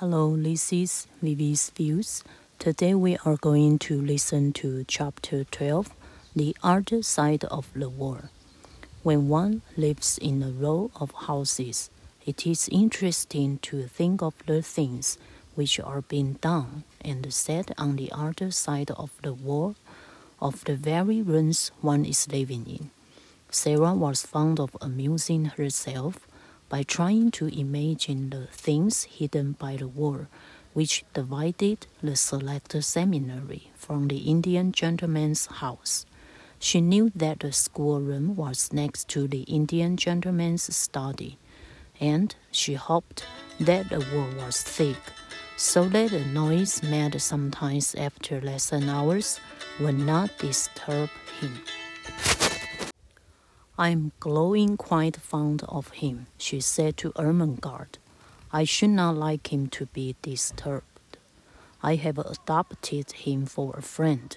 Hello, this is Vivi's Views. Today we are going to listen to chapter 12 The Other Side of the Wall. When one lives in a row of houses, it is interesting to think of the things which are being done and said on the other side of the wall of the very rooms one is living in. Sara was fond of amusing herself by trying to imagine the things hidden by the wall which divided the select seminary from the Indian gentleman's house. She knew that the schoolroom was next to the Indian gentleman's study, and she hoped that the wall was thick, so that the noise made sometimes after lesson hours would not disturb him. I'm growing quite fond of him, she said to Ermengarde. I should not like him to be disturbed. I have adopted him for a friend.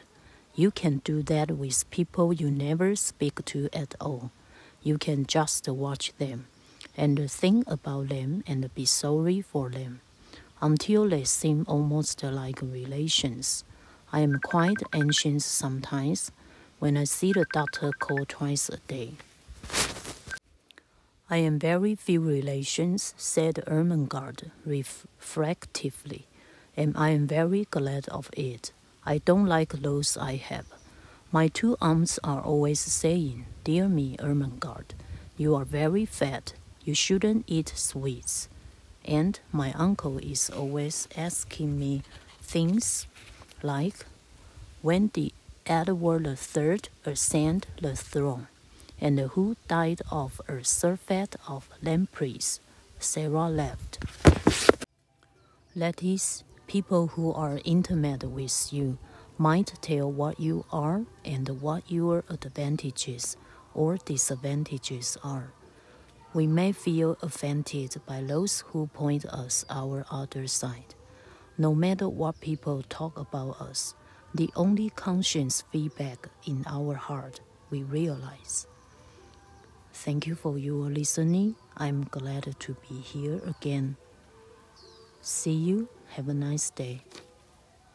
You can do that with people you never speak to at all. You can just watch them and think about them and be sorry for them until they seem almost like relations. I am quite anxious sometimes when I see the doctor call twice a day. I am very few relations, said Ermengarde reflectively, and I am very glad of it. I don't like those I have. My two aunts are always saying, Dear me, Ermengarde, you are very fat. You shouldn't eat sweets. And my uncle is always asking me things like, When did Edward III ascend the throne? And who died of a surfeit of lampreys. Sara left. That is, people who are intimate with you might tell what you are and what your advantages or disadvantages are. We may feel offended by those who point us our other side. No matter what people talk about us, the only conscious feedback in our heart we realize. Thank you for your listening. I'm glad to be here again. See you. Have a nice day.